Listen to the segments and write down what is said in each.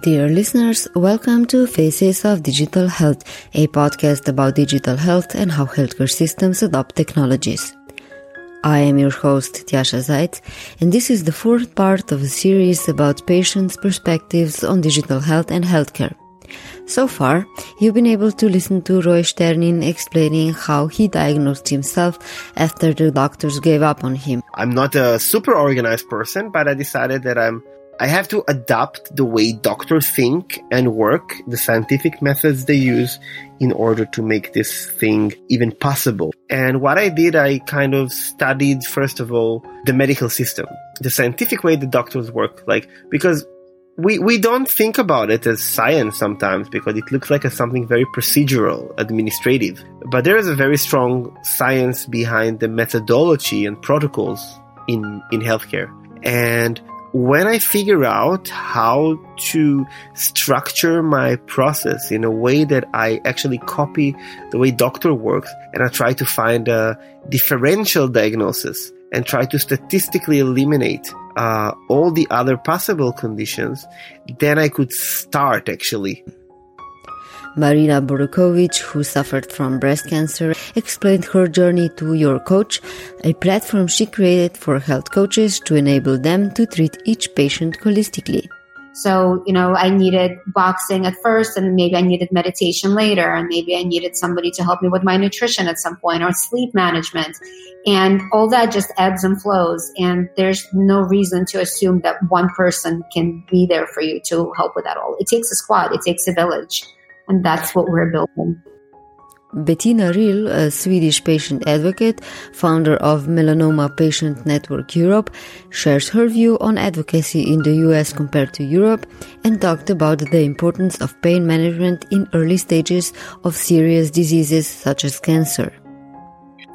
Dear listeners, welcome to Faces of Digital Health, a podcast about digital health and how healthcare systems adopt technologies. I am your host, Tjasa Zajc, and this is the fourth part of a series about patients' perspectives on digital health and healthcare. So far, you've been able to listen to Roy Sternin explaining how he diagnosed himself after the doctors gave up on him. I'm not a super organized person, but I decided that I'm I have to adapt the way doctors think and work, the scientific methods they use in order to make this thing even possible. And what I did, I kind of studied, first of all, the medical system, the scientific way the doctors work, like, because we, we don't think about it as science sometimes because it looks like a something very procedural, administrative. But there is a very strong science behind the methodology and protocols in, in healthcare. And when I figure out how to structure my process in a way that I actually copy the way doctor works and I try to find a differential diagnosis and try to statistically eliminate uh, all the other possible conditions, then I could start actually Marina Borukovic, who suffered from breast cancer, explained her journey to Your Coach, a platform she created for health coaches to enable them to treat each patient holistically. So, you know, I needed boxing at first and maybe I needed meditation later and maybe I needed somebody to help me with my nutrition at some point or sleep management. And all that just ebbs and flows. And there's no reason to assume that one person can be there for you to help with that all. It takes a squad. It takes a village. And that's what we're building. Bettina Ryll, a Swedish patient advocate, founder of Melanoma Patient Network Europe, shares her view on advocacy in the US compared to Europe and talked about the importance of pain management in early stages of serious diseases such as cancer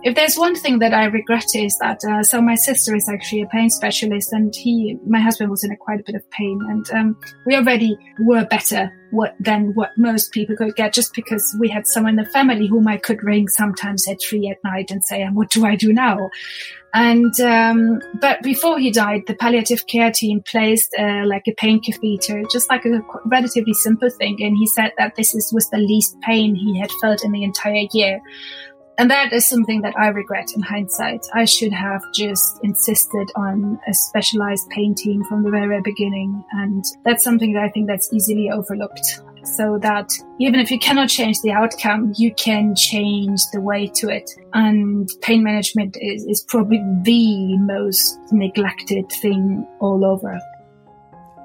if there's one thing that I regret is that uh, so my sister is actually a pain specialist, and he, my husband, was in a quite a bit of pain, and um, we already were better what, than what most people could get, just because we had someone in the family whom I could ring sometimes at three at night and say, "And what do I do now?" And um, but before he died, the palliative care team placed uh, like a pain catheter, just like a relatively simple thing, and he said that this is, was the least pain he had felt in the entire year. And that is something that I regret in hindsight. I should have just insisted on a specialized pain team from the very, very beginning. And that's something that I think that's easily overlooked. So that even if you cannot change the outcome, you can change the way to it. And pain management is, is probably the most neglected thing all over.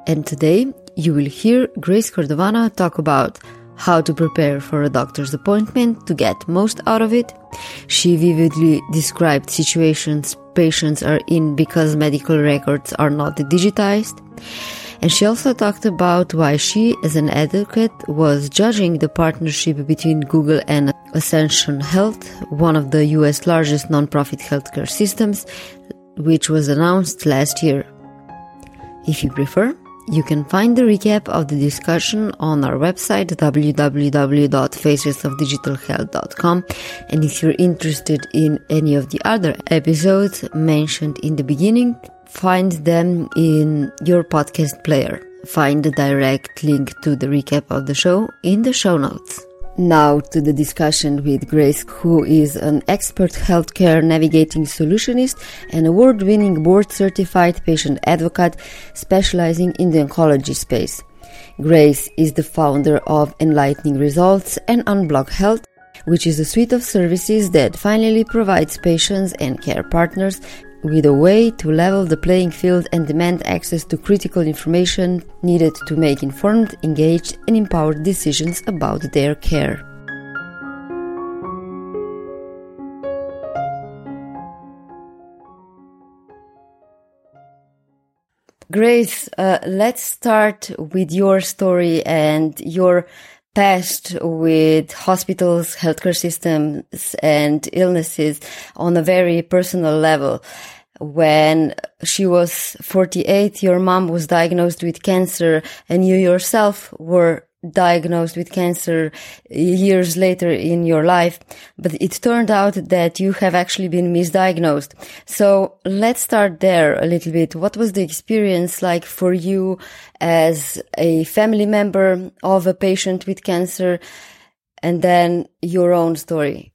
And today you will hear Grace Cordovano talk about how to prepare for a doctor's appointment to get most out of it. She vividly described situations patients are in because medical records are not digitized. And she also talked about why she, as an advocate, was judging the partnership between Google and Ascension Health, one of the US largest nonprofit healthcare systems, which was announced last year. If you prefer, you can find the recap of the discussion on our website www.facesofdigitalhealth.com and if you're interested in any of the other episodes mentioned in the beginning, find them in your podcast player. Find the direct link to the recap of the show in the show notes. Now to the discussion with Grace, who is an expert healthcare navigating solutionist and award winning board certified patient advocate specializing in the oncology space. Grace is the founder of Enlightening Results and Unblock Health, which is a suite of services that finally provides patients and care partners with a way to level the playing field and demand access to critical information needed to make informed, engaged, and empowered decisions about their care. Grace, uh, let's start with your story and your past with hospitals, healthcare systems and illnesses on a very personal level. When she was 48, your mom was diagnosed with cancer and you yourself were diagnosed with cancer years later in your life, but it turned out that you have actually been misdiagnosed. So let's start there a little bit. What was the experience like for you as a family member of a patient with cancer? And then your own story.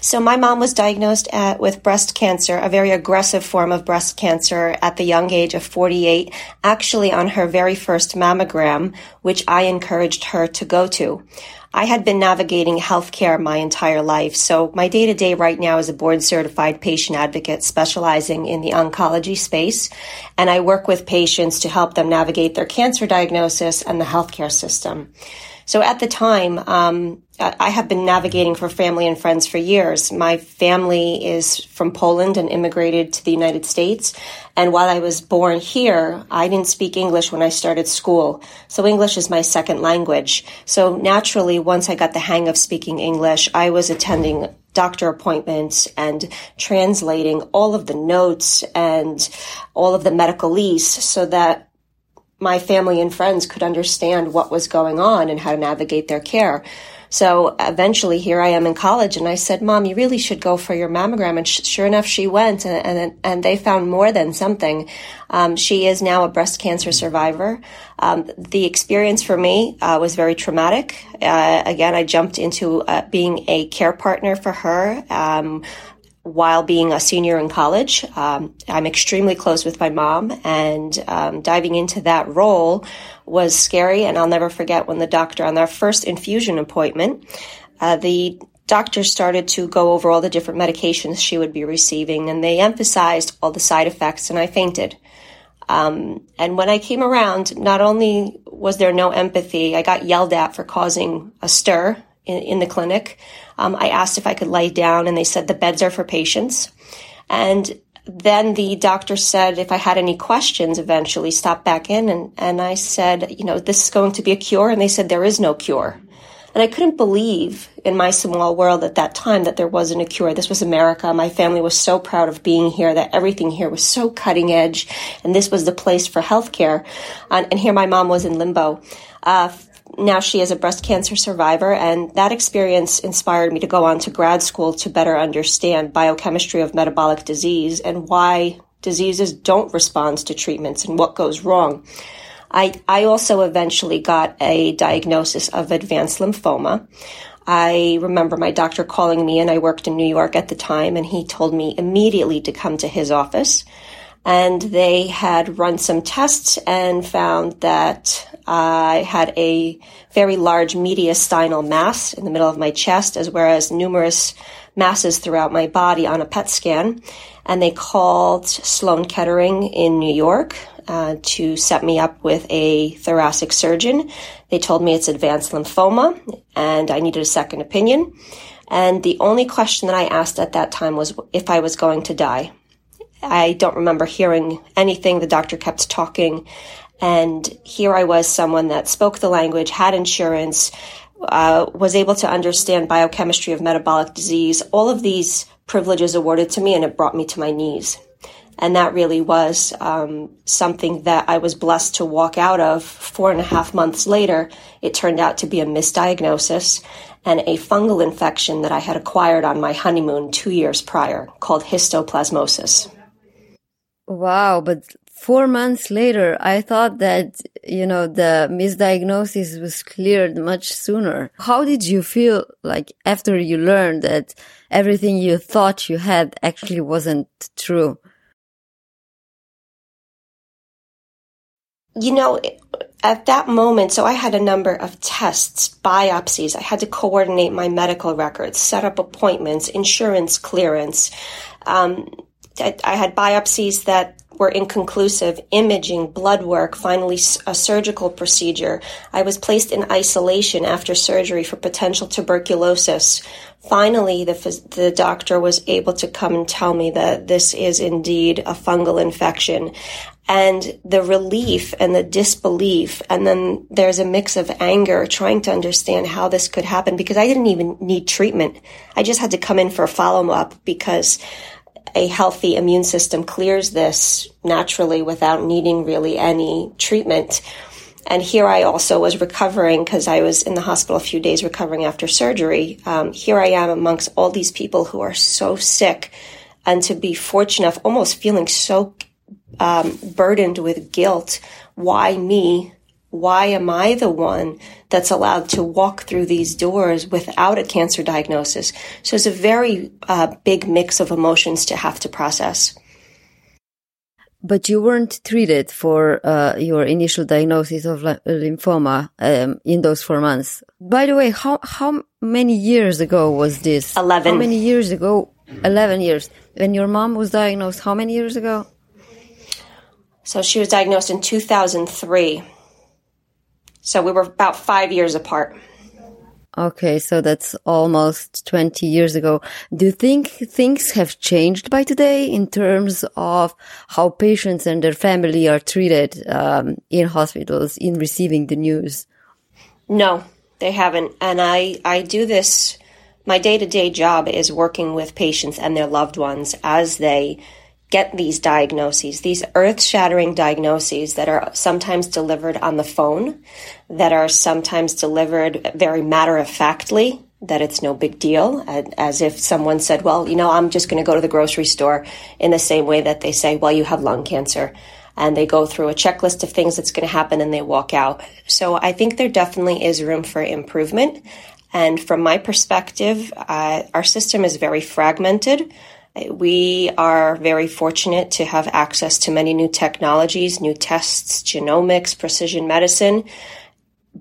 So my mom was diagnosed at, with breast cancer, a very aggressive form of breast cancer at the young age of 48, actually on her very first mammogram, which I encouraged her to go to. I had been navigating healthcare my entire life. So my day to day right now is a board certified patient advocate specializing in the oncology space. And I work with patients to help them navigate their cancer diagnosis and the healthcare system. So at the time, um, I have been navigating for family and friends for years. My family is from Poland and immigrated to the United States. And while I was born here, I didn't speak English when I started school. So English is my second language. So naturally, once I got the hang of speaking English, I was attending doctor appointments and translating all of the notes and all of the medical lease so that my family and friends could understand what was going on and how to navigate their care. So eventually, here I am in college, and I said, "Mom, you really should go for your mammogram." And sh- sure enough, she went, and and, and they found more than something. Um, she is now a breast cancer survivor. Um, the experience for me uh, was very traumatic. Uh, again, I jumped into uh, being a care partner for her. Um, while being a senior in college. Um, I'm extremely close with my mom, and um, diving into that role was scary. And I'll never forget when the doctor, on our first infusion appointment, uh, the doctor started to go over all the different medications she would be receiving, and they emphasized all the side effects, and I fainted. Um, and when I came around, not only was there no empathy, I got yelled at for causing a stir in, in the clinic. Um, I asked if I could lay down, and they said the beds are for patients. And then the doctor said if I had any questions, eventually stop back in, and and I said, you know, this is going to be a cure, and they said there is no cure. And I couldn't believe in my small world at that time that there wasn't a cure. This was America. My family was so proud of being here, that everything here was so cutting edge, and this was the place for healthcare. And, and here my mom was in limbo. Uh, now she is a breast cancer survivor, and that experience inspired me to go on to grad school to better understand biochemistry of metabolic disease and why diseases don't respond to treatments and what goes wrong. I, I also eventually got a diagnosis of advanced lymphoma. I remember my doctor calling me, and I worked in New York at the time, and he told me immediately to come to his office and they had run some tests and found that I had a very large mediastinal mass in the middle of my chest, as well as numerous masses throughout my body on a PET scan. And they called Sloan Kettering in New York uh, to set me up with a thoracic surgeon. They told me it's advanced lymphoma and I needed a second opinion. And the only question that I asked at that time was if I was going to die. I don't remember hearing anything. The doctor kept talking. And here I was, someone that spoke the language, had insurance, uh, was able to understand biochemistry of metabolic disease, all of these privileges awarded to me, and it brought me to my knees. And that really was um, something that I was blessed to walk out of. Four and a half months later, it turned out to be a misdiagnosis and a fungal infection that I had acquired on my honeymoon two years prior called histoplasmosis. Wow, but four months later, I thought that, you know, the misdiagnosis was cleared much sooner. How did you feel like after you learned that everything you thought you had actually wasn't true? You know, at that moment, so I had a number of tests, biopsies. I had to coordinate my medical records, set up appointments, insurance clearance. Um, I, I had biopsies that were inconclusive, imaging, blood work, finally a surgical procedure. I was placed in isolation after surgery for potential tuberculosis. Finally, the, the doctor was able to come and tell me that this is indeed a fungal infection. And the relief and the disbelief, and then there's a mix of anger trying to understand how this could happen because I didn't even need treatment. I just had to come in for a follow up because a healthy immune system clears this naturally without needing really any treatment. And here I also was recovering because I was in the hospital a few days recovering after surgery. Um, here I am amongst all these people who are so sick and to be fortunate, almost feeling so um, burdened with guilt. Why me? Why am I the one that's allowed to walk through these doors without a cancer diagnosis? So it's a very uh, big mix of emotions to have to process. But you weren't treated for uh, your initial diagnosis of lymphoma um, in those four months. By the way, how how many years ago was this? Eleven. How many years ago? Eleven years. When your mom was diagnosed, how many years ago? So she was diagnosed in 2003. So we were about five years apart. Okay, so that's almost 20 years ago. Do you think things have changed by today in terms of how patients and their family are treated um, in hospitals in receiving the news? No, they haven't. And I, I do this, my day to day job is working with patients and their loved ones as they get these diagnoses, these earth shattering diagnoses that are sometimes delivered on the phone, that are sometimes delivered very matter of factly, that it's no big deal, as if someone said, well, you know, I'm just going to go to the grocery store in the same way that they say, well, you have lung cancer. And they go through a checklist of things that's going to happen and they walk out. So I think there definitely is room for improvement. And from my perspective, uh, our system is very fragmented. Uh, we are very fortunate to have access to many new technologies, new tests, genomics, precision medicine,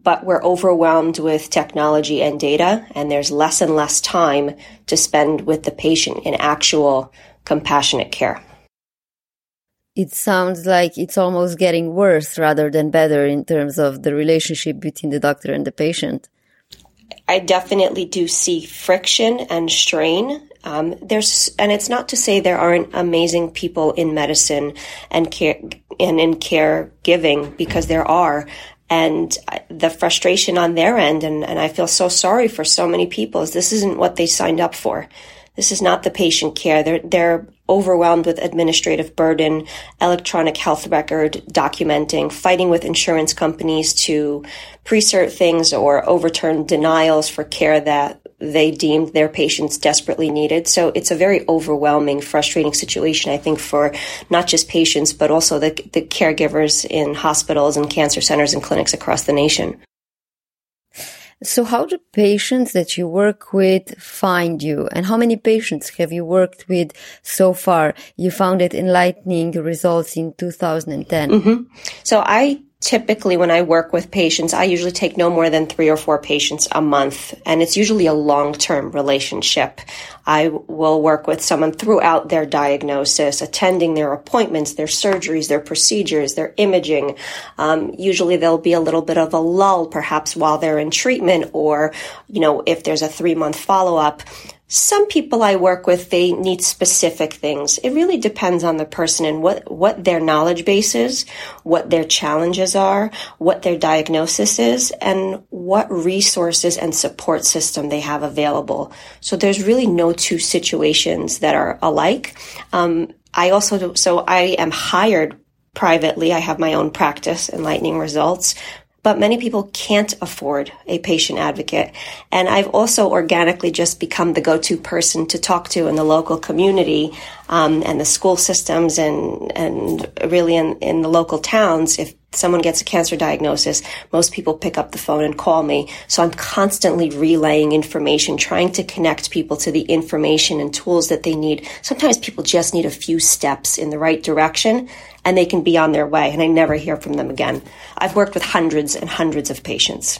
but we're overwhelmed with technology and data, and there's less and less time to spend with the patient in actual compassionate care. It sounds like it's almost getting worse rather than better in terms of the relationship between the doctor and the patient. I definitely do see friction and strain um, there's, and it's not to say there aren't amazing people in medicine and care and in caregiving because there are. And the frustration on their end, and, and I feel so sorry for so many people, is this isn't what they signed up for. This is not the patient care. They're, they're overwhelmed with administrative burden, electronic health record documenting, fighting with insurance companies to pre-cert things or overturn denials for care that they deemed their patients desperately needed. So it's a very overwhelming, frustrating situation, I think, for not just patients, but also the, the caregivers in hospitals and cancer centers and clinics across the nation. So how do patients that you work with find you? And how many patients have you worked with so far? You found it enlightening results in 2010. Mm-hmm. So I typically when I work with patients, I usually take no more than three or four patients a month, and it's usually a long term relationship. I will work with someone throughout their diagnosis, attending their appointments, their surgeries, their procedures, their imaging. Um, usually there'll be a little bit of a lull, perhaps while they're in treatment, or, you know, if there's a three month follow up. Some people I work with, they need specific things. It really depends on the person and what, what their knowledge base is, what their challenges are, what their diagnosis is, and what resources and support system they have available. So there's really no two situations that are alike. Um, I also, so I am hired privately. I have my own practice, Enlightening Results, but many people can't afford a patient advocate. And I've also organically just become the go-to person to talk to in the local community um, and the school systems and and really in, in the local towns. If someone gets a cancer diagnosis, most people pick up the phone and call me. So I'm constantly relaying information, trying to connect people to the information and tools that they need. Sometimes people just need a few steps in the right direction and they can be on their way and I never hear from them again. I've worked with hundreds and hundreds of patients.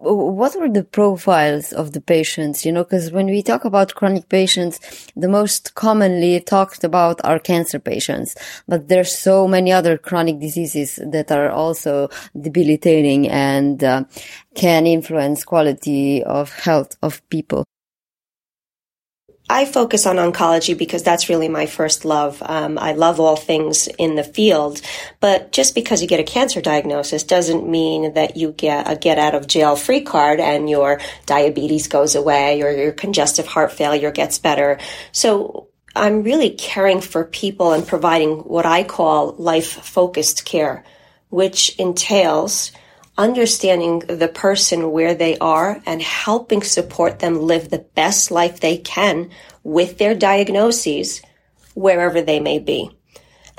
What were the profiles of the patients? You know, because when we talk about chronic patients, the most commonly talked about are cancer patients, but there's so many other chronic diseases that are also debilitating and uh, can influence quality of health of people. I focus on oncology because that's really my first love. Um, I love all things in the field, but just because you get a cancer diagnosis doesn't mean that you get a get out of jail free card and your diabetes goes away or your congestive heart failure gets better. So I'm really caring for people and providing what I call life focused care which entails understanding the person where they are and helping support them live the best life they can with their diagnoses wherever they may be.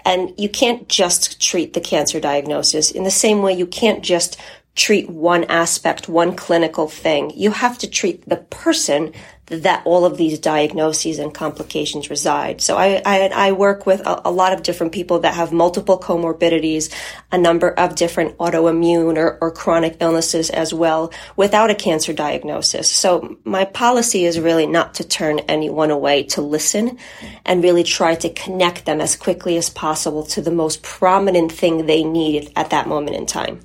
And you can't just treat the cancer diagnosis in the same way you can't just treat one aspect, one clinical thing. You have to treat the person that all of these diagnoses and complications reside. So I, I, I work with a, a, lot of different people that have multiple comorbidities, a number of different autoimmune or, or chronic illnesses as well without a cancer diagnosis. So my policy is really not to turn anyone away, to listen and really try to connect them as quickly as possible to the most prominent thing they need at that moment in time.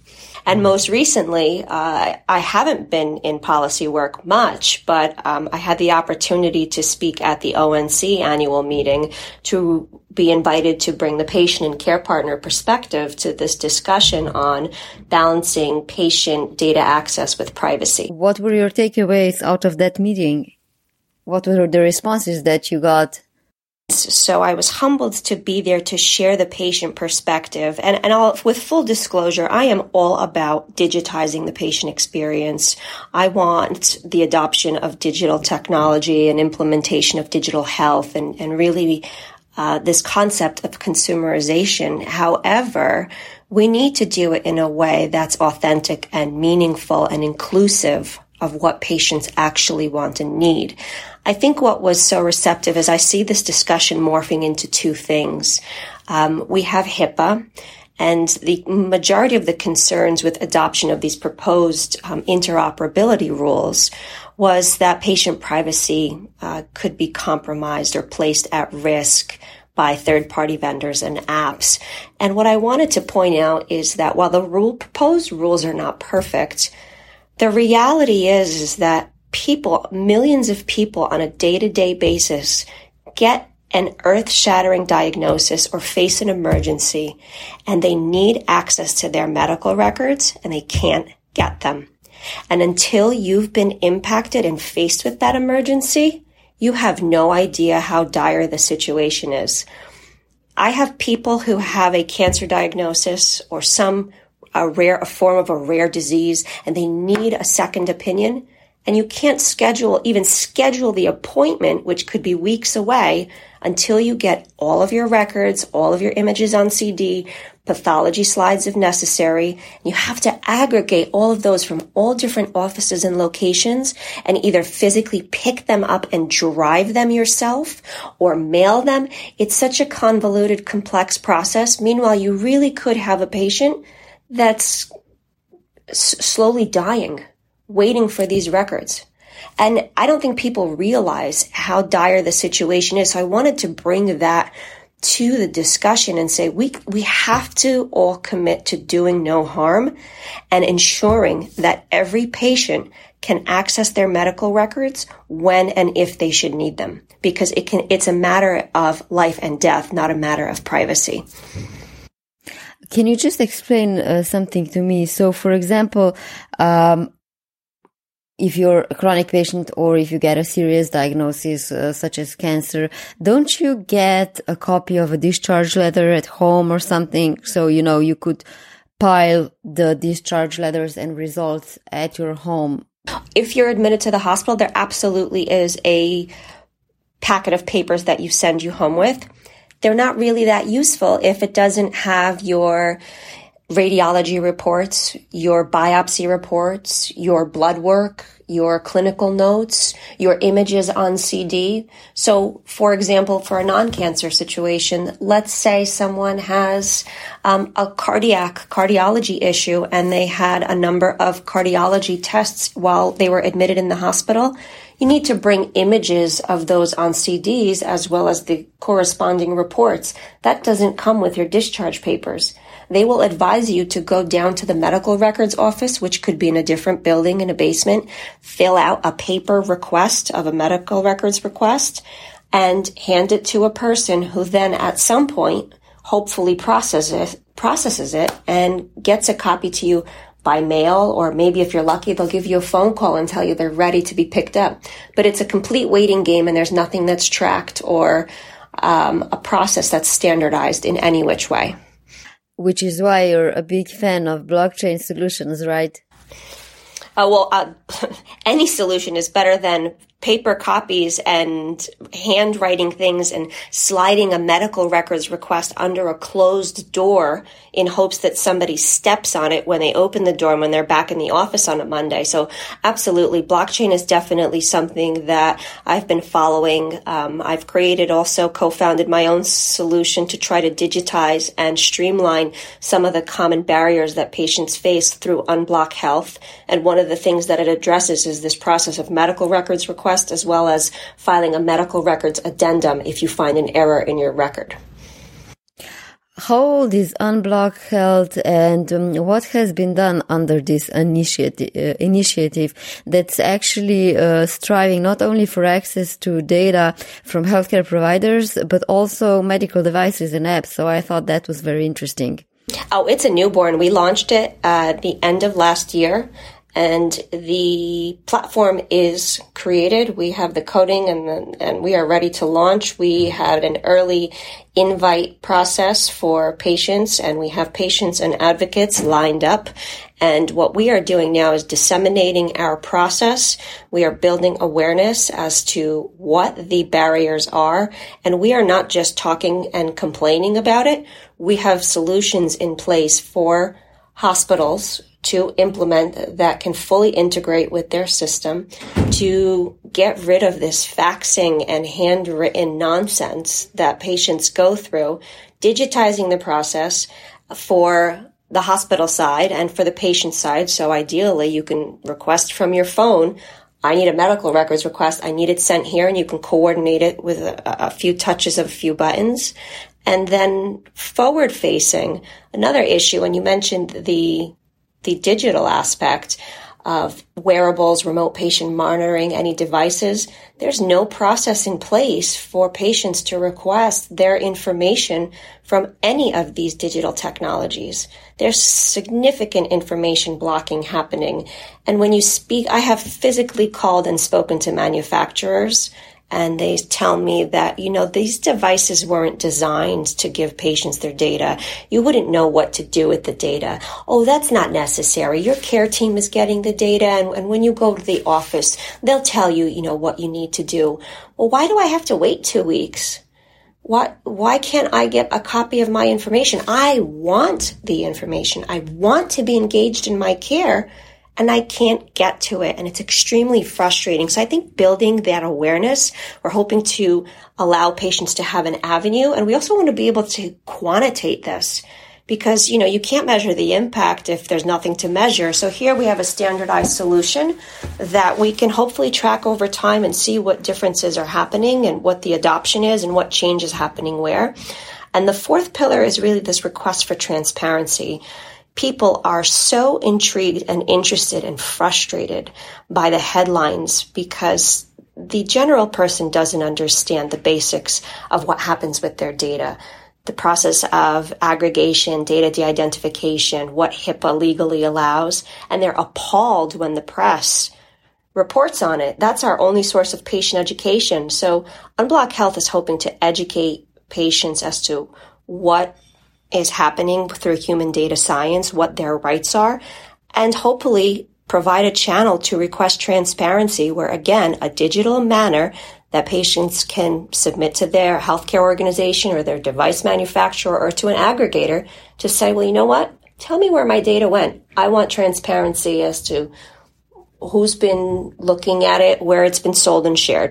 And most recently, uh, I haven't been in policy work much, but um, I had the opportunity to speak at the ONC annual meeting to be invited to bring the patient and care partner perspective to this discussion on balancing patient data access with privacy. What were your takeaways out of that meeting? What were the responses that you got? So I was humbled to be there to share the patient perspective. And, and I'll, with full disclosure, I am all about digitizing the patient experience. I want the adoption of digital technology and implementation of digital health and, and really uh, this concept of consumerization. However, we need to do it in a way that's authentic and meaningful and inclusive of what patients actually want and need. I think what was so receptive is I see this discussion morphing into two things. Um, we have HIPAA, and the majority of the concerns with adoption of these proposed um, interoperability rules was that patient privacy uh, could be compromised or placed at risk by third party vendors and apps. And what I wanted to point out is that while the rule proposed rules are not perfect, the reality is, is that people, millions of people on a day to day basis get an earth shattering diagnosis or face an emergency and they need access to their medical records and they can't get them. And until you've been impacted and faced with that emergency, you have no idea how dire the situation is. I have people who have a cancer diagnosis or some a rare a form of a rare disease and they need a second opinion and you can't schedule, even schedule the appointment, which could be weeks away until you get all of your records, all of your images on CD, pathology slides if necessary. You have to aggregate all of those from all different offices and locations and either physically pick them up and drive them yourself or mail them. It's such a convoluted, complex process. Meanwhile, you really could have a patient that's s- slowly dying waiting for these records. And I don't think people realize how dire the situation is. So I wanted to bring that to the discussion and say we we have to all commit to doing no harm and ensuring that every patient can access their medical records when and if they should need them because it can it's a matter of life and death not a matter of privacy can you just explain uh, something to me so for example um, if you're a chronic patient or if you get a serious diagnosis uh, such as cancer, don't you get a copy of a discharge letter at home or something? So, you know, you could pile the discharge letters and results at your home. If you're admitted to the hospital, there absolutely is a packet of papers that you send you home with. They're not really that useful if it doesn't have your radiology reports, your biopsy reports, your blood work, your clinical notes, your images on CD. So, for example, for a non-cancer situation, let's say someone has um, a cardiac cardiology issue and they had a number of cardiology tests while they were admitted in the hospital. You need to bring images of those on CDs as well as the corresponding reports. That doesn't come with your discharge papers. They will advise you to go down to the medical records office, which could be in a different building in a basement, fill out a paper request of a medical records request, and hand it to a person who then at some point hopefully processes processes it and gets a copy to you by mail or maybe if you're lucky they'll give you a phone call and tell you they're ready to be picked up. But it's a complete waiting game and there's nothing that's tracked or um, a process that's standardized in any which way Which is why you're a big fan of blockchain solutions, right? Uh, well, uh, any solution is better than paper copies and handwriting things and sliding a medical records request under a closed door in hopes that somebody steps on it when they open the door when they're back in the office on a Monday. So absolutely, blockchain is definitely something that I've been following. Um, I've created also co-founded my own solution to try to digitize and streamline some of the common barriers that patients face through Unblock Health. And one of the things that it addresses is this process of medical records request request as well as filing a medical records addendum if you find an error in your record. How old is Unblock Health and um, what has been done under this initiative, uh, initiative that's actually uh, striving not only for access to data from healthcare providers, but also medical devices and apps. So I thought that was very interesting. Oh, it's a newborn. We launched it at the end of last year and the platform is created. We have the coding and the, and we are ready to launch. We had an early invite process for patients and we have patients and advocates lined up. And what we are doing now is disseminating our process. We are building awareness as to what the barriers are. And we are not just talking and complaining about it. We have solutions in place for hospitals to implement that can fully integrate with their system to get rid of this faxing and handwritten nonsense that patients go through, digitizing the process for the hospital side and for the patient side. So ideally you can request from your phone I need a medical records request. I need it sent here and you can coordinate it with a, a few touches of a few buttons. And then forward facing, another issue, and you mentioned the the digital aspect of wearables, remote patient monitoring, any devices, there's no process in place for patients to request their information from any of these digital technologies. There's significant information blocking happening. And when you speak, I have physically called and spoken to manufacturers and they tell me that, you know, these devices weren't designed to give patients their data. You wouldn't know what to do with the data. Oh, that's not necessary. Your care team is getting the data. And, and when you go to the office, they'll tell you, you know, what you need to do. Well, why do I have to wait two weeks? What, why can't I get a copy of my information? I want the information. I want to be engaged in my care and I can't get to it. And it's extremely frustrating. So I think building that awareness, we're hoping to allow patients to have an avenue. And we also want to be able to quantitate this because, you know, you can't measure the impact if there's nothing to measure. So here we have a standardized solution that we can hopefully track over time and see what differences are happening and what the adoption is and what change is happening where. And the fourth pillar is really this request for transparency people are so intrigued and interested and frustrated by the headlines because the general person doesn't understand the basics of what happens with their data. The process of aggregation, data de-identification, what HIPAA legally allows, and they're appalled when the press reports on it. That's our only source of patient education. So Unblock Health is hoping to educate patients as to what is happening through human data science, what their rights are, and hopefully provide a channel to request transparency where again, a digital manner that patients can submit to their healthcare organization or their device manufacturer or to an aggregator to say, well, you know what? Tell me where my data went. I want transparency as to who's been looking at it, where it's been sold and shared.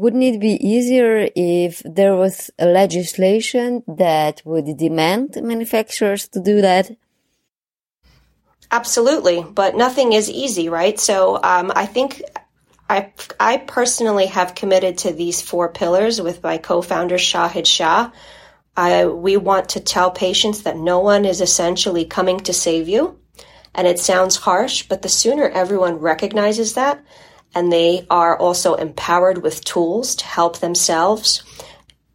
Wouldn't it be easier if there was a legislation that would demand manufacturers to do that? Absolutely, but nothing is easy, right? So um, I think I I personally have committed to these four pillars with my co-founder Shahid Shah. We want to tell patients that no one is essentially coming to save you, and it sounds harsh, but the sooner everyone recognizes that, and they are also empowered with tools to help themselves,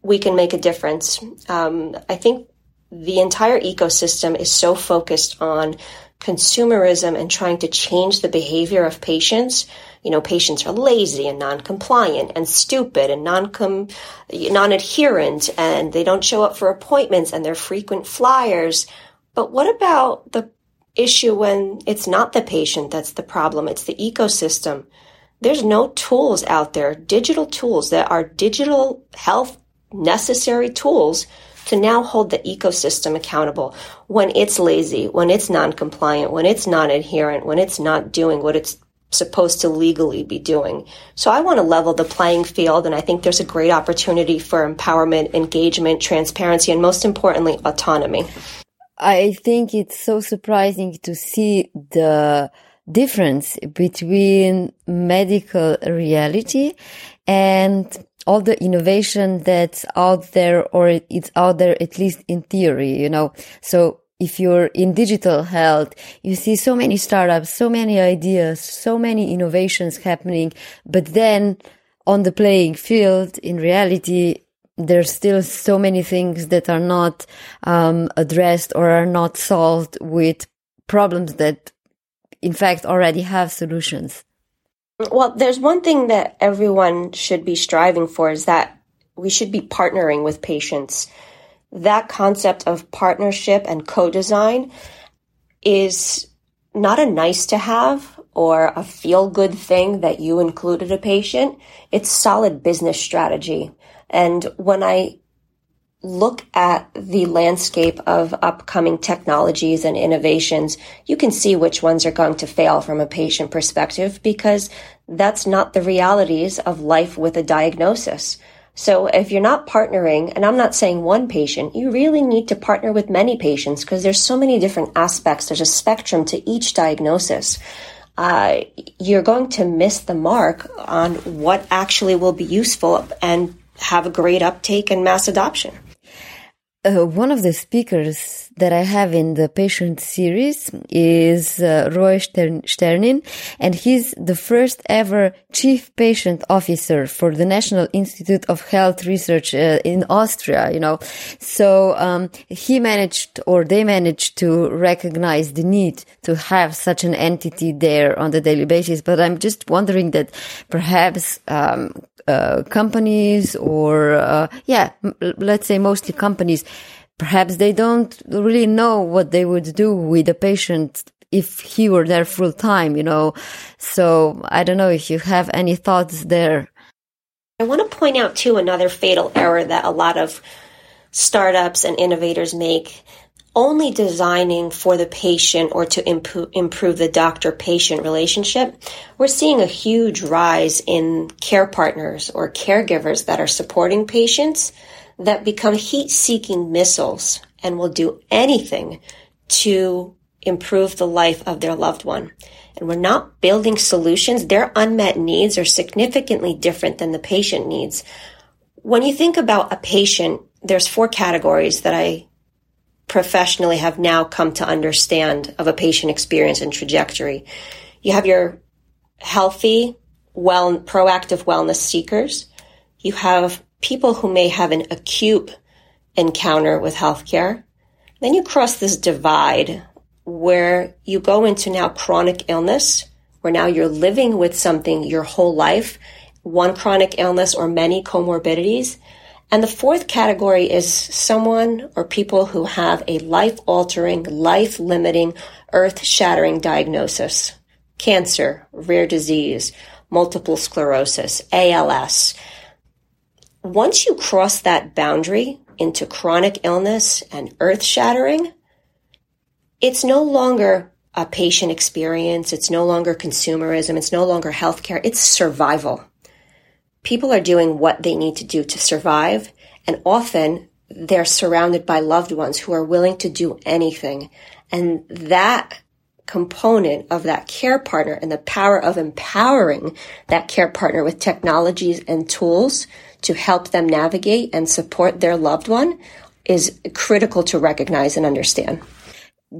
we can make a difference. Um, I think the entire ecosystem is so focused on consumerism and trying to change the behavior of patients. You know, patients are lazy and non-compliant and stupid and non-com, non-adherent and they don't show up for appointments and they're frequent flyers. But what about the issue when it's not the patient that's the problem, it's the ecosystem? There's no tools out there, digital tools that are digital health necessary tools to now hold the ecosystem accountable when it's lazy, when it's non-compliant, when it's non-adherent, when it's not doing what it's supposed to legally be doing. So I want to level the playing field and I think there's a great opportunity for empowerment, engagement, transparency, and most importantly, autonomy. I think it's so surprising to see the difference between medical reality and all the innovation that's out there or it's out there at least in theory, you know. So if you're in digital health, you see so many startups, so many ideas, so many innovations happening. But then on the playing field, in reality, there's still so many things that are not um, addressed or are not solved with problems that in fact already have solutions. Well, there's one thing that everyone should be striving for is that we should be partnering with patients. That concept of partnership and co-design is not a nice to have or a feel good thing that you included a patient. It's solid business strategy. And when I look at the landscape of upcoming technologies and innovations, you can see which ones are going to fail from a patient perspective because that's not the realities of life with a diagnosis. So if you're not partnering, and I'm not saying one patient, you really need to partner with many patients because there's so many different aspects. There's a spectrum to each diagnosis. Uh, you're going to miss the mark on what actually will be useful and have a great uptake and mass adoption. Uh, one of the speakers that I have in the patient series is uh, Roy Stern- Sternin, and he's the first ever chief patient officer for the National Institute of Health Research uh, in Austria, you know. So, um, he managed or they managed to recognize the need to have such an entity there on the daily basis. But I'm just wondering that perhaps, um, uh, companies or uh, yeah let's say mostly companies perhaps they don't really know what they would do with a patient if he were there full time you know? So i don't know if you have any thoughts there. I want to point out too another fatal error that a lot of startups and innovators make only designing for the patient or to improve, the doctor patient relationship, we're seeing a huge rise in care partners or caregivers that are supporting patients that become heat seeking missiles and will do anything to improve the life of their loved one. And we're not building solutions. Their unmet needs are significantly different than the patient needs. When you think about a patient, there's four categories that I professionally have now come to understand of a patient experience and trajectory. You have your healthy, well, proactive wellness seekers. You have people who may have an acute encounter with healthcare. Then you cross this divide where you go into now chronic illness, where now you're living with something your whole life, one chronic illness or many comorbidities. And the fourth category is someone or people who have a life altering, life limiting, earth shattering diagnosis. Cancer, rare disease, multiple sclerosis, ALS. Once you cross that boundary into chronic illness and earth shattering, it's no longer a patient experience. It's no longer consumerism. It's no longer healthcare. It's survival people are doing what they need to do to survive. And often they're surrounded by loved ones who are willing to do anything. And that component of that care partner and the power of empowering that care partner with technologies and tools to help them navigate and support their loved one is critical to recognize and understand.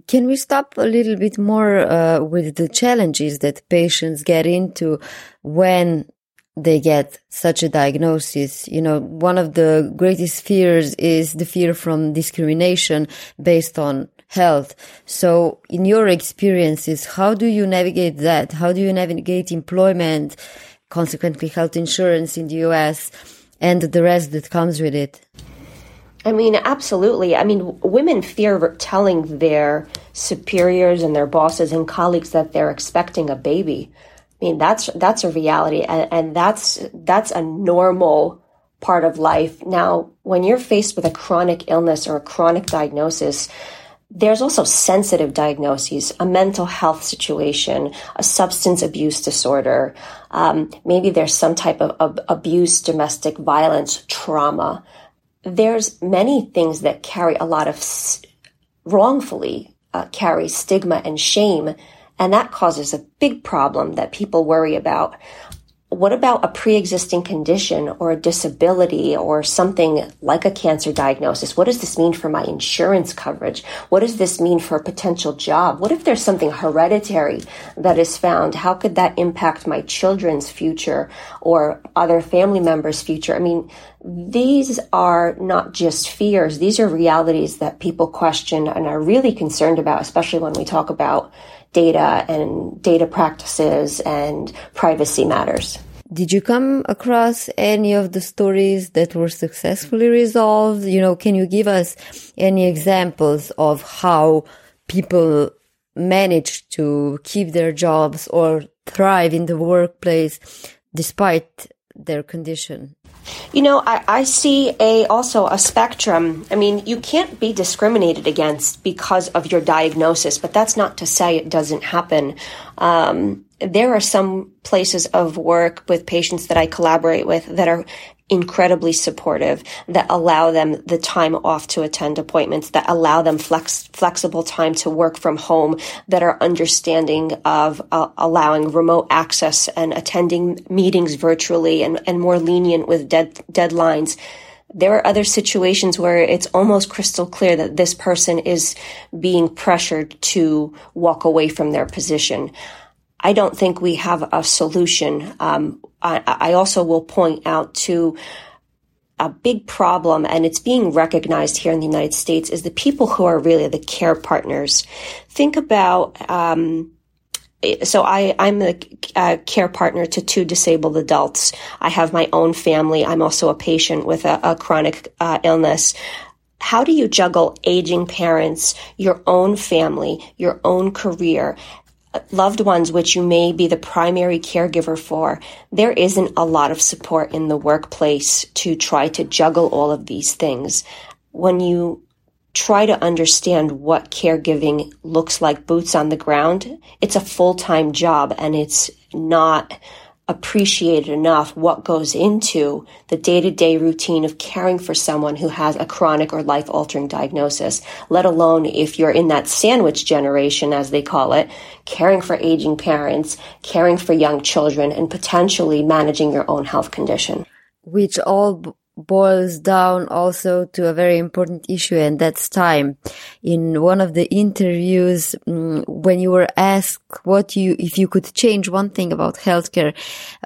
Can we stop a little bit more uh, with the challenges that patients get into when they get such a diagnosis. You know, one of the greatest fears is the fear from discrimination based on health. So in your experiences, how do you navigate that? How do you navigate employment, consequently health insurance in the US and the rest that comes with it? I mean, absolutely. I mean, women fear telling their superiors and their bosses and colleagues that they're expecting a baby. I mean, that's that's a reality, and, and that's that's a normal part of life. Now, when you're faced with a chronic illness or a chronic diagnosis, there's also sensitive diagnoses, a mental health situation, a substance abuse disorder. Um, maybe there's some type of, of abuse, domestic violence, trauma there's many things that carry a lot of wrongfully uh, carry stigma and shame, and that causes a big problem that people worry about what about a pre-existing condition or a disability or something like a cancer diagnosis? What does this mean for my insurance coverage? What does this mean for a potential job? What if there's something hereditary that is found? How could that impact my children's future or other family members' future? I mean, these are not just fears. These are realities that people question and are really concerned about, especially when we talk about data and data practices and privacy matters. Did you come across any of the stories that were successfully resolved? You know, can you give us any examples of how people managed to keep their jobs or thrive in the workplace despite their condition? You know, I, I see a also a spectrum. I mean, you can't be discriminated against because of your diagnosis, but that's not to say it doesn't happen. Um, there are some places of work with patients that I collaborate with that are incredibly supportive that allow them the time off to attend appointments that allow them flex, flexible time to work from home that are understanding of uh, allowing remote access and attending meetings virtually and, and more lenient with dead, deadlines there are other situations where it's almost crystal clear that this person is being pressured to walk away from their position. I don't think we have a solution. Um, I, I also will point out to a big problem, and it's being recognized here in the United States, is the people who are really the care partners. Think about, um, so I, I'm a, a, care partner to two disabled adults. I have my own family. I'm also a patient with a, a chronic uh, illness. How do you juggle aging parents, your own family, your own career, loved ones which you may be the primary caregiver for, there isn't a lot of support in the workplace to try to juggle all of these things. When you try to understand what caregiving looks like boots on the ground, it's a full-time job and it's not appreciated enough what goes into the day to day routine of caring for someone who has a chronic or life altering diagnosis, let alone if you're in that sandwich generation, as they call it, caring for aging parents, caring for young children, and potentially managing your own health condition. Which all boils down also to a very important issue and that's time. In one of the interviews, mm, when you were asked what you, if you could change one thing about healthcare,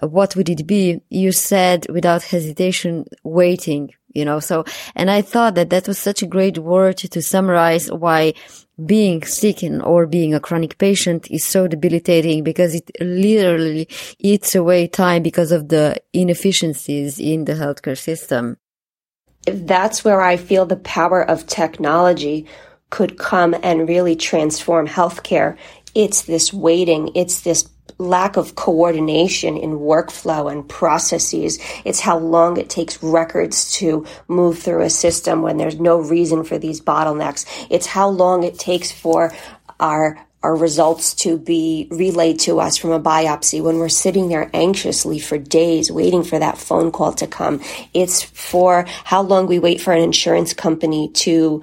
uh, what would it be? You said without hesitation, waiting, you know, so, and I thought that that was such a great word to summarize why being sick and or being a chronic patient is so debilitating because it literally eats away time because of the inefficiencies in the healthcare system. That's where I feel the power of technology could come and really transform healthcare. It's this waiting. It's this lack of coordination in workflow and processes. It's how long it takes records to move through a system when there's no reason for these bottlenecks. It's how long it takes for our our results to be relayed to us from a biopsy when we're sitting there anxiously for days waiting for that phone call to come. It's for how long we wait for an insurance company to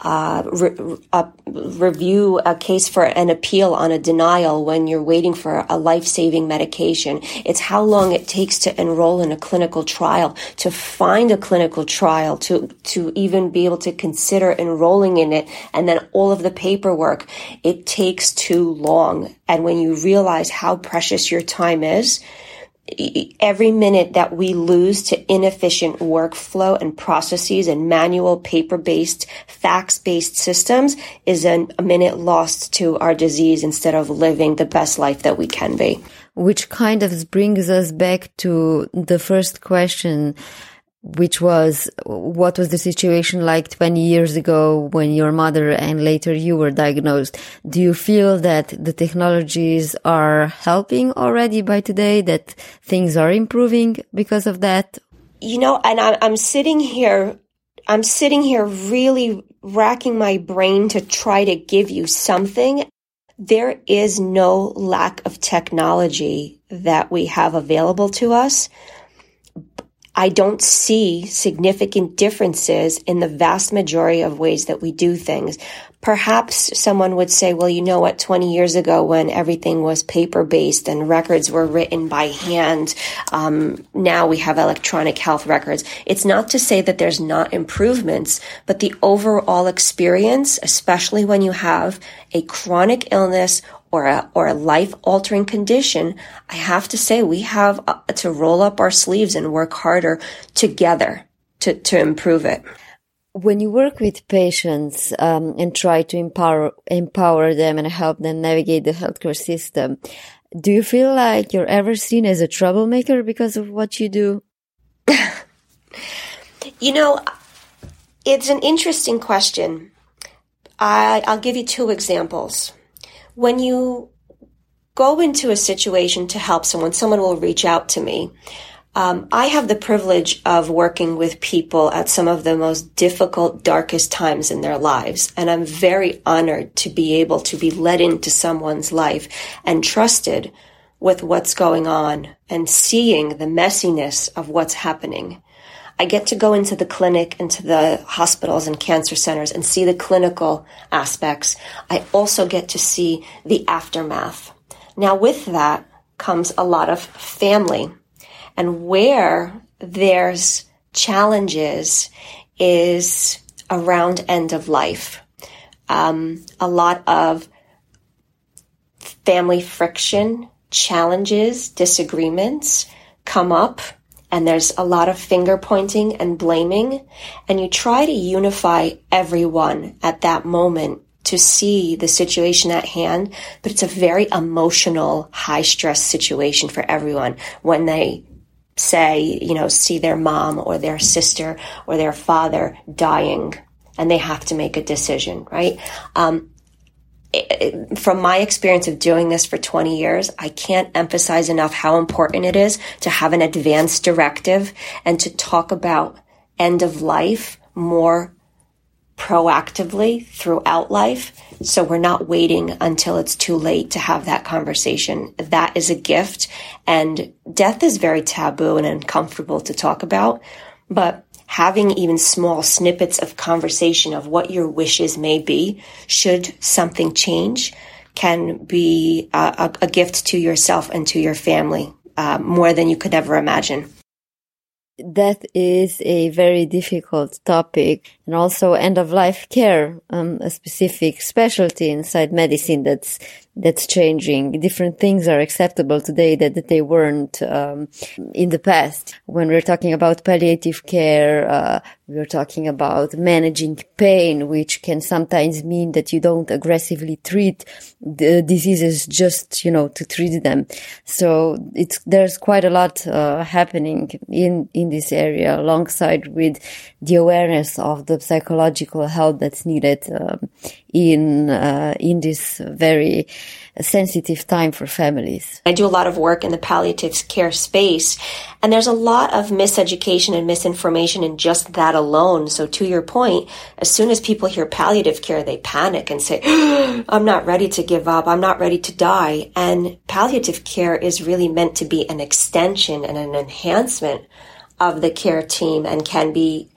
uh, re- uh, review a case for an appeal on a denial when you're waiting for a life-saving medication. It's how long it takes to enroll in a clinical trial, to find a clinical trial, to, to even be able to consider enrolling in it, and then all of the paperwork. It takes too long. And when you realize how precious your time is, every minute that we lose to inefficient workflow and processes and manual paper based, fax based systems is a minute lost to our disease instead of living the best life that we can be. Which kind of brings us back to the first question. Which was what was the situation like 20 years ago when your mother and later you were diagnosed. Do you feel that the technologies are helping already by today, that things are improving because of that? You know, and I'm sitting here, I'm sitting here really racking my brain to try to give you something. There is no lack of technology that we have available to us. I don't see significant differences in the vast majority of ways that we do things. Perhaps someone would say, well, you know what, 20 years ago when everything was paper based and records were written by hand, um, now we have electronic health records. It's not to say that there's not improvements, but the overall experience, especially when you have a chronic illness or a, or a life altering condition, I have to say we have uh, to roll up our sleeves and work harder together to, to improve it. When you work with patients um, and try to empower empower them and help them navigate the healthcare system, do you feel like you're ever seen as a troublemaker because of what you do? you know, it's an interesting question. I, I'll give you two examples when you go into a situation to help someone, someone will reach out to me. Um, I have the privilege of working with people at some of the most difficult, darkest times in their lives. And I'm very honored to be able to be let into someone's life and trusted with what's going on and seeing the messiness of what's happening. I get to go into the clinic, into the hospitals and cancer centers and see the clinical aspects. I also get to see the aftermath. Now, with that comes a lot of family. And where there's challenges is around end of life. Um, a lot of family friction, challenges, disagreements come up and there's a lot of finger pointing and blaming, and you try to unify everyone at that moment to see the situation at hand, but it's a very emotional, high stress situation for everyone when they say, you know, see their mom or their sister or their father dying and they have to make a decision, right? Um, from my experience of doing this for 20 years, I can't emphasize enough how important it is to have an advance directive and to talk about end of life more proactively throughout life. So we're not waiting until it's too late to have that conversation. That is a gift and death is very taboo and uncomfortable to talk about, but having even small snippets of conversation of what your wishes may be should something change can be a, a gift to yourself and to your family uh, more than you could ever imagine. That is a very difficult topic and also end of life care, um, a specific specialty inside medicine that's that's changing. Different things are acceptable today that, that they weren't um, in the past. When we're talking about palliative care, uh, we're talking about managing pain, which can sometimes mean that you don't aggressively treat the diseases just, you know, to treat them. So it's, there's quite a lot uh, happening in, in this area alongside with the awareness of the psychological help that's needed um, in uh, in this very sensitive time for families. I do a lot of work in the palliative care space, and there's a lot of miseducation and misinformation in just that alone. So, to your point, as soon as people hear palliative care, they panic and say, I'm not ready to give up. I'm not ready to die. And palliative care is really meant to be an extension and an enhancement of the care team and can be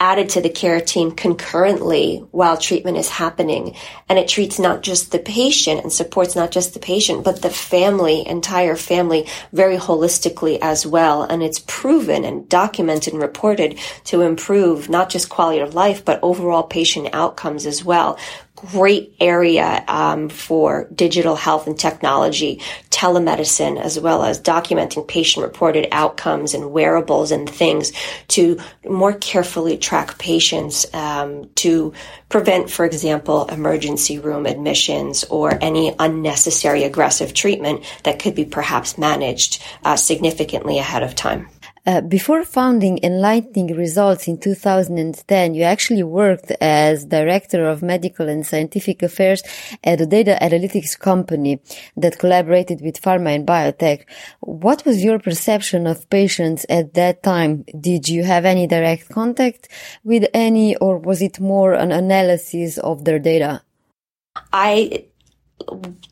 added to the care team concurrently while treatment is happening. And it treats not just the patient and supports not just the patient, but the family, entire family, very holistically as well. And it's proven and documented and reported to improve not just quality of life, but overall patient outcomes as well great area um, for digital health and technology, telemedicine, as well as documenting patient reported outcomes and wearables and things to more carefully track patients um, to prevent, for example, emergency room admissions or any unnecessary aggressive treatment that could be perhaps managed uh, significantly ahead of time. Uh, before founding Enlightening Results in 2010, you actually worked as Director of Medical and Scientific Affairs at a data analytics company that collaborated with pharma and biotech. What was your perception of patients at that time? Did you have any direct contact with any, or was it more an analysis of their data? I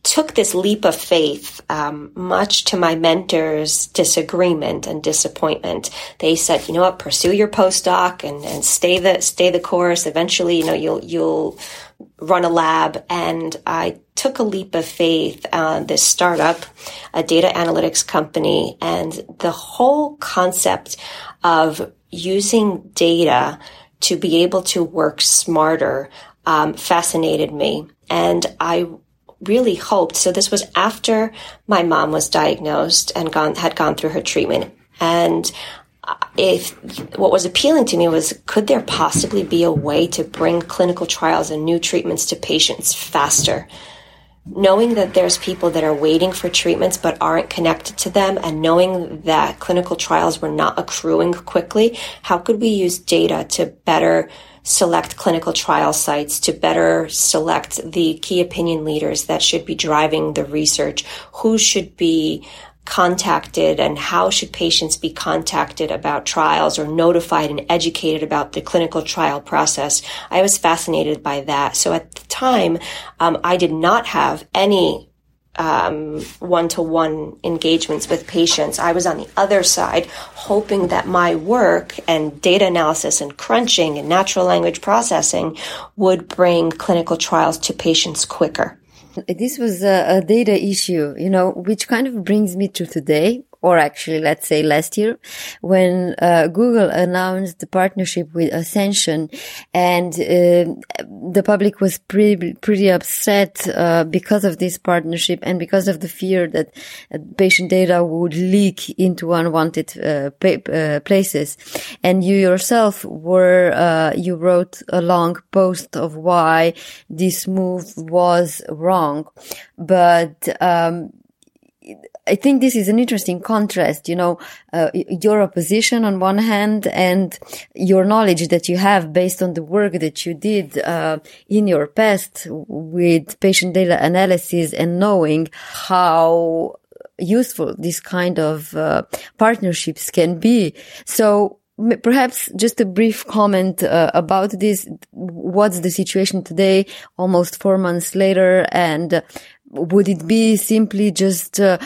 took this leap of faith, um, much to my mentor's disagreement and disappointment. They said, you know what, pursue your postdoc and, and stay the stay the course. Eventually, you know, you'll you'll run a lab. And I took a leap of faith on this startup, a data analytics company, and the whole concept of using data to be able to work smarter um, fascinated me. And I really hoped. So this was after my mom was diagnosed and gone, had gone through her treatment. And uh, if what was appealing to me was could there possibly be a way to bring clinical trials and new treatments to patients faster? Knowing that there's people that are waiting for treatments but aren't connected to them, and knowing that clinical trials were not accruing quickly, how could we use data to better select clinical trial sites, to better select the key opinion leaders that should be driving the research, who should be contacted and how should patients be contacted about trials or notified and educated about the clinical trial process. I was fascinated by that. So at the time, um, I did not have any one to one engagements with patients. I was on the other side, hoping that my work and data analysis and crunching and natural language processing would bring clinical trials to patients quicker. This was a, a data issue, you know, which kind of brings me to today or actually let's say last year when uh, Google announced the partnership with Ascension and uh, the public was pretty, pretty upset uh, because of this partnership and because of the fear that uh, patient data would leak into unwanted uh, uh, places. And you yourself were, you wrote a long post of why this move was wrong. But, um, I think this is an interesting contrast, you know, uh, your opposition on one hand and your knowledge that you have based on the work that you did uh, in your past with patient data analysis and knowing how useful this kind of uh, partnerships can be. So perhaps just a brief comment uh, about this. What's the situation today, almost four months later, and would it be simply just uh,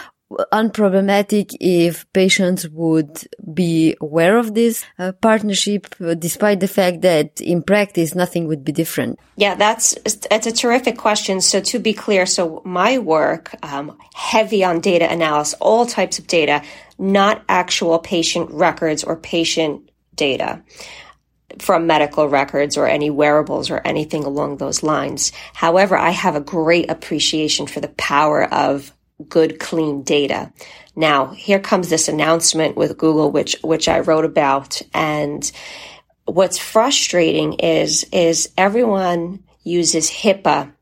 unproblematic if patients would be aware of this uh, partnership, uh, despite the fact that in practice nothing would be different? Yeah, that's it's a terrific question. So to be clear, so my work um, heavy on data analysis, all types of data, not actual patient records or patient data from medical records or any wearables or anything along those lines. However, I have a great appreciation for the power of good, clean data. Now, here comes this announcement with Google, which, which I wrote about. And what's frustrating is, is everyone uses HIPAA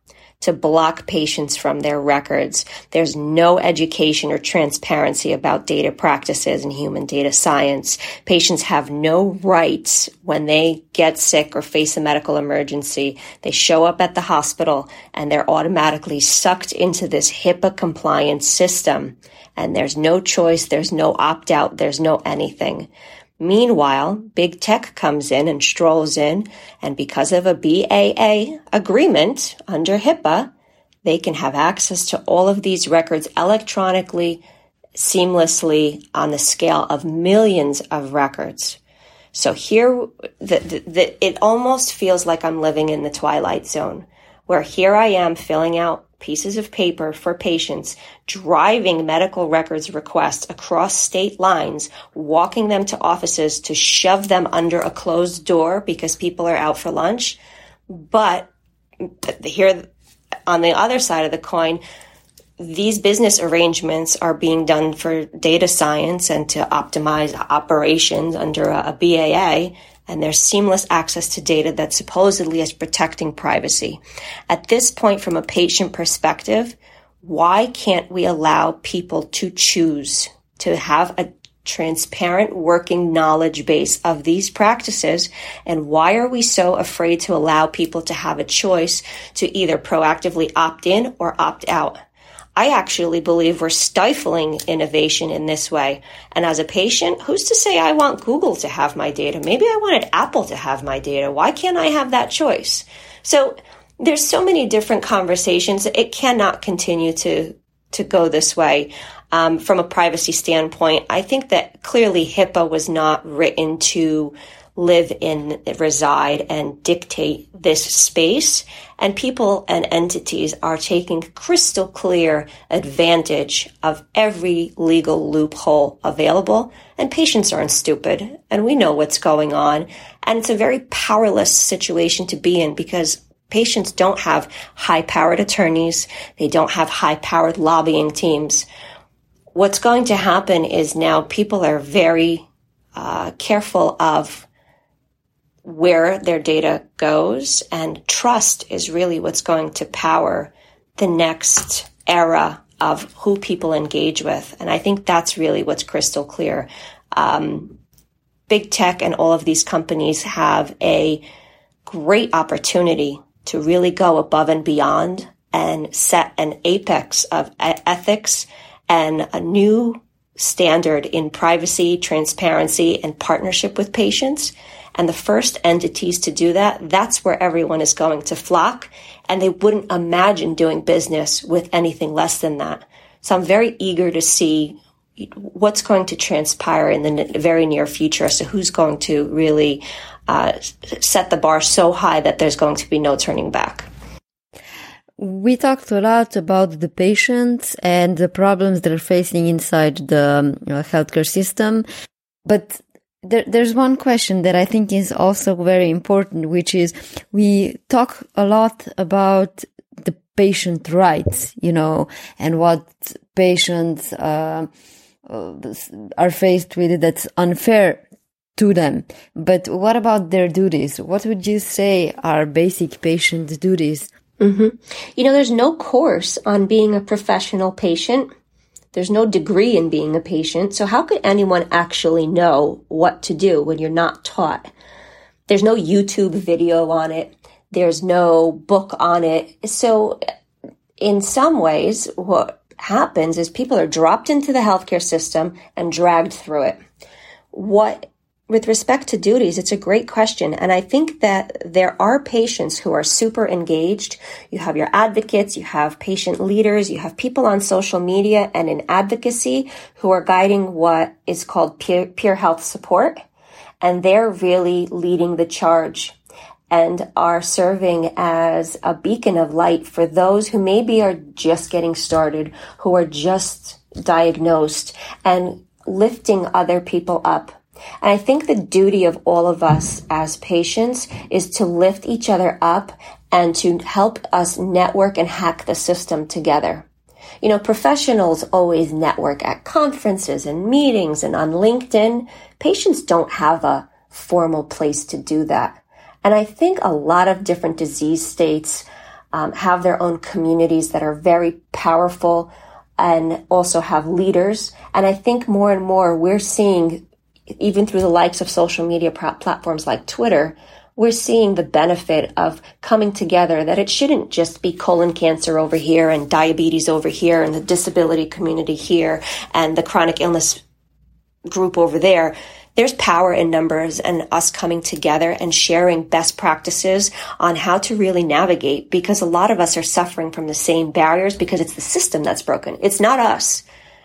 to block patients from their records. There's no education or transparency about data practices in human data science. Patients have no rights when they get sick or face a medical emergency. They show up at the hospital and they're automatically sucked into this HIPAA compliance system. And there's no choice. There's no opt out. There's no anything. Meanwhile, big tech comes in and strolls in, and because of a BAA agreement under HIPAA, they can have access to all of these records electronically, seamlessly on the scale of millions of records. So here, the, the, the, it almost feels like I'm living in the twilight zone, where here I am filling out pieces of paper for patients, driving medical records requests across state lines, walking them to offices to shove them under a closed door because people are out for lunch. But here on the other side of the coin, these business arrangements are being done for data science and to optimize operations under a, a BAA and there's seamless access to data that supposedly is protecting privacy. At this point, from a patient perspective, why can't we allow people to choose to have a transparent working knowledge base of these practices? And why are we so afraid to allow people to have a choice to either proactively opt in or opt out? I actually believe we're stifling innovation in this way. And as a patient, who's to say I want Google to have my data? Maybe I wanted Apple to have my data. Why can't I have that choice? So there's so many different conversations. It cannot continue to to go this way. Um, from a privacy standpoint, I think that clearly HIPAA was not written to live in, reside, and dictate this space. And people and entities are taking crystal clear advantage of every legal loophole available. And patients aren't stupid, and we know what's going on. And it's a very powerless situation to be in because patients don't have high powered attorneys. They don't have high powered lobbying teams. What's going to happen is now people are very uh, careful of where their data goes and trust is really what's going to power the next era of who people engage with. And I think that's really what's crystal clear. Um, big tech and all of these companies have a great opportunity to really go above and beyond and set an apex of ethics and a new standard in privacy, transparency, and partnership with patients. And the first entities to do that, that's where everyone is going to flock. And they wouldn't imagine doing business with anything less than that. So I'm very eager to see what's going to transpire in the very near future as to who's going to really uh, set the bar so high that there's going to be no turning back. We talked a lot about the patients and the problems they're facing inside the um, healthcare system, but there, there's one question that I think is also very important, which is we talk a lot about the patient rights, you know, and what patients uh, uh are faced with that's unfair to them. But what about their duties? What would you say are basic patient duties? Mm-hmm. You know, there's no course on being a professional patient. There's no degree in being a patient. So how could anyone actually know what to do when you're not taught? There's no YouTube video on it. There's no book on it. So in some ways, what happens is people are dropped into the healthcare system and dragged through it. What with respect to duties, it's a great question. And I think that there are patients who are super engaged. You have your advocates, you have patient leaders, you have people on social media and in advocacy who are guiding what is called peer, peer health support. And they're really leading the charge and are serving as a beacon of light for those who maybe are just getting started, who are just diagnosed and lifting other people up and I think the duty of all of us as patients is to lift each other up and to help us network and hack the system together. You know, professionals always network at conferences and meetings and on LinkedIn. Patients don't have a formal place to do that. And I think a lot of different disease states um, have their own communities that are very powerful and also have leaders. And I think more and more we're seeing even through the likes of social media platforms like Twitter, we're seeing the benefit of coming together that it shouldn't just be colon cancer over here and diabetes over here and the disability community here and the chronic illness group over there. There's power in numbers and us coming together and sharing best practices on how to really navigate because a lot of us are suffering from the same barriers because it's the system that's broken. It's not us.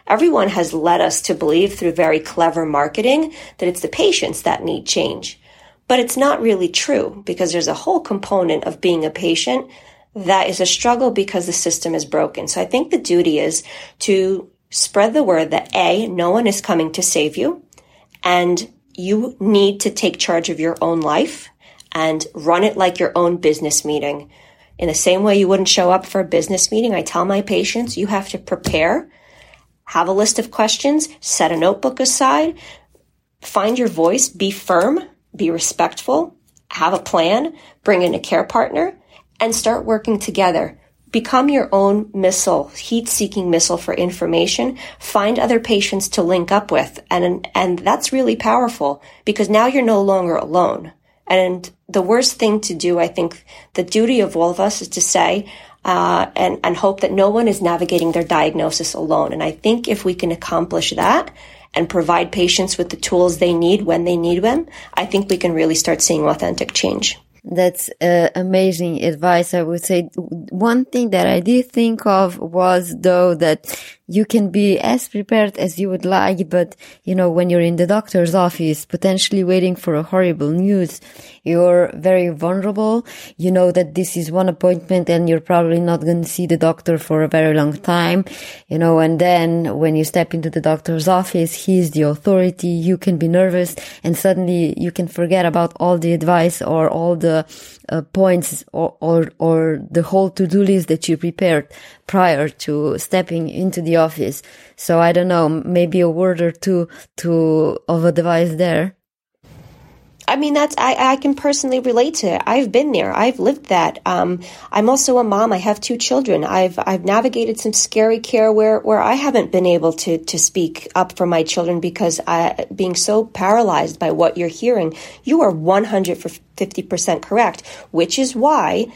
Everyone has led us to believe through very clever marketing that it's the patients that need change. But it's not really true because there's a whole component of being a patient that is a struggle because the system is broken. So I think the duty is to spread the word that A, no one is coming to save you and you need to take charge of your own life and run it like your own business meeting. In the same way you wouldn't show up for a business meeting, I tell my patients you have to prepare have a list of questions, set a notebook aside, find your voice, be firm, be respectful, have a plan, bring in a care partner, and start working together. become your own missile, heat seeking missile for information. Find other patients to link up with. And, and that's really powerful because now you're no longer alone. And the worst thing to do, I think the duty of all of us is to say, uh, and, and hope that no one is navigating their diagnosis alone. And I think if we can accomplish that and provide patients with the tools they need when they need them, I think we can really start seeing authentic change. That's uh, amazing advice. I would say one thing that I did think of was though that you can be as prepared as you would like, but you know, when you're in the doctor's office, potentially waiting for a horrible news, you're very vulnerable. You know that this is one appointment and you're probably not going to see the doctor for a very long time, you know, and then when you step into the doctor's office, he's the authority. You can be nervous and suddenly you can forget about all the advice or all the uh, points or, or, or the whole to-do list that you prepared prior to stepping into the office. So I don't know, maybe a word or two to of advice there. I mean, that's I, I can personally relate to it. I've been there. I've lived that. Um, I'm also a mom. I have two children. I've I've navigated some scary care where where I haven't been able to to speak up for my children because I being so paralyzed by what you're hearing. You are 150 percent correct, which is why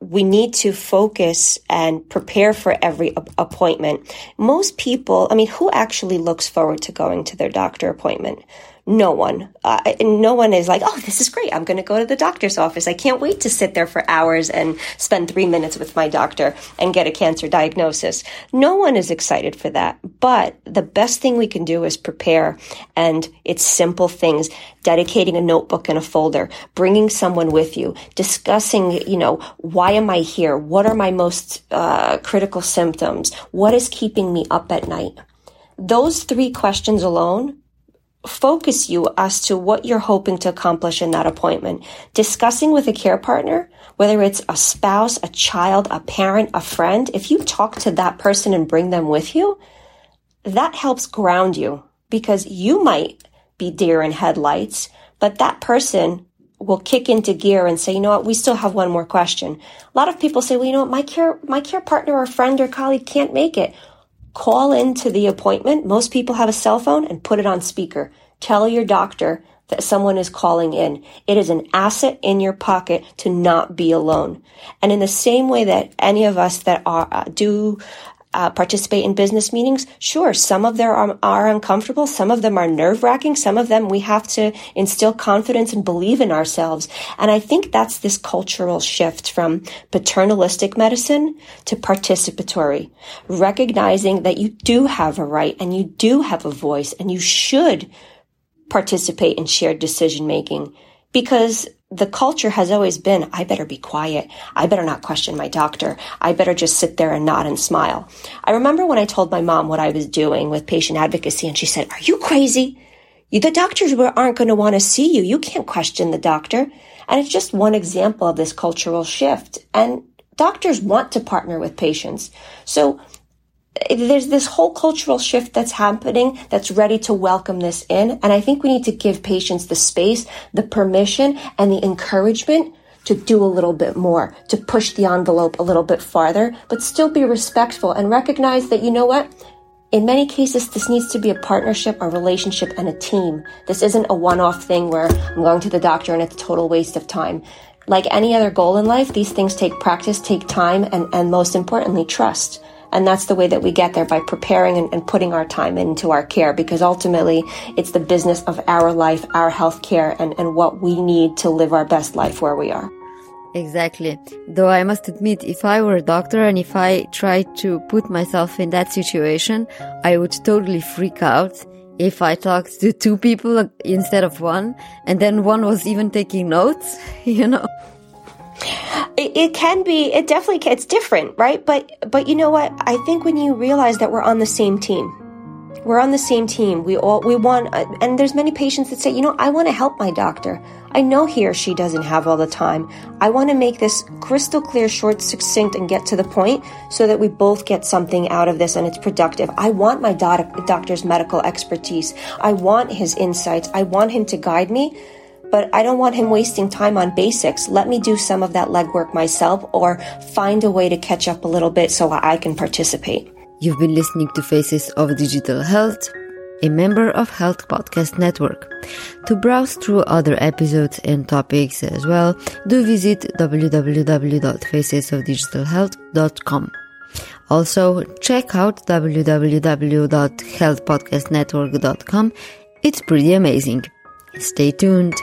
we need to focus and prepare for every appointment. Most people, I mean, who actually looks forward to going to their doctor appointment? No one. Uh, no one is like, oh, this is great. I'm going to go to the doctor's office. I can't wait to sit there for hours and spend three minutes with my doctor and get a cancer diagnosis. No one is excited for that. But the best thing we can do is prepare. And it's simple things, dedicating a notebook and a folder, bringing someone with you, discussing, you know, why am I here? What are my most uh, critical symptoms? What is keeping me up at night? Those three questions alone focus you as to what you're hoping to accomplish in that appointment. Discussing with a care partner, whether it's a spouse, a child, a parent, a friend, if you talk to that person and bring them with you, that helps ground you because you might be deer in headlights, but that person will kick into gear and say, you know what, we still have one more question. A lot of people say, well, you know what, my care, my care partner or friend or colleague can't make it call into the appointment. Most people have a cell phone and put it on speaker. Tell your doctor that someone is calling in. It is an asset in your pocket to not be alone. And in the same way that any of us that are, uh, do uh, participate in business meetings, sure, some of them are, are uncomfortable. Some of them are nerve wracking. Some of them we have to instill confidence and believe in ourselves. And I think that's this cultural shift from paternalistic medicine to participatory, recognizing that you do have a right and you do have a voice and you should participate in shared decision making because the culture has always been, I better be quiet. I better not question my doctor. I better just sit there and nod and smile. I remember when I told my mom what I was doing with patient advocacy and she said, are you crazy? The doctors aren't going to want to see you. You can't question the doctor. And it's just one example of this cultural shift. And doctors want to partner with patients. So there's this whole cultural shift that's happening that's ready to welcome this in. And I think we need to give patients the space, the permission, and the encouragement to do a little bit more, to push the envelope a little bit farther, but still be respectful and recognize that, you know what? In many cases, this needs to be a partnership, a relationship, and a team. This isn't a one-off thing where I'm going to the doctor and it's a total waste of time. Like any other goal in life, these things take practice, take time, and, and most importantly, trust. And that's the way that we get there by preparing and, and putting our time into our care because ultimately it's the business of our life, our health care, and, and what we need to live our best life where we are. Exactly. Though I must admit, if I were a doctor and if I tried to put myself in that situation, I would totally freak out if I talked to two people instead of one, and then one was even taking notes, you know. It, it, can be. It definitely can. It's different, right? But but you know what? I think when you realize that we're on the same team, we're on the same team. We all we want. Uh, and there's many patients that say, you know, I want to help my doctor. I know he or she doesn't have all the time. I want to make this crystal clear, short, succinct, and get to the point so that we both get something out of this and it's productive. I want my doctor's medical expertise. I want his insights. I want him to guide me but I don't want him wasting time on basics. Let me do some of that legwork myself or find a way to catch up a little bit so I can participate. You've been listening to Faces of Digital Health, a member of Health Podcast Network. To browse through other episodes and topics as well, do visit www.facesofdigitalhealth.com. Also, check out www.healthpodcastnetwork.com. It's pretty amazing. Stay tuned.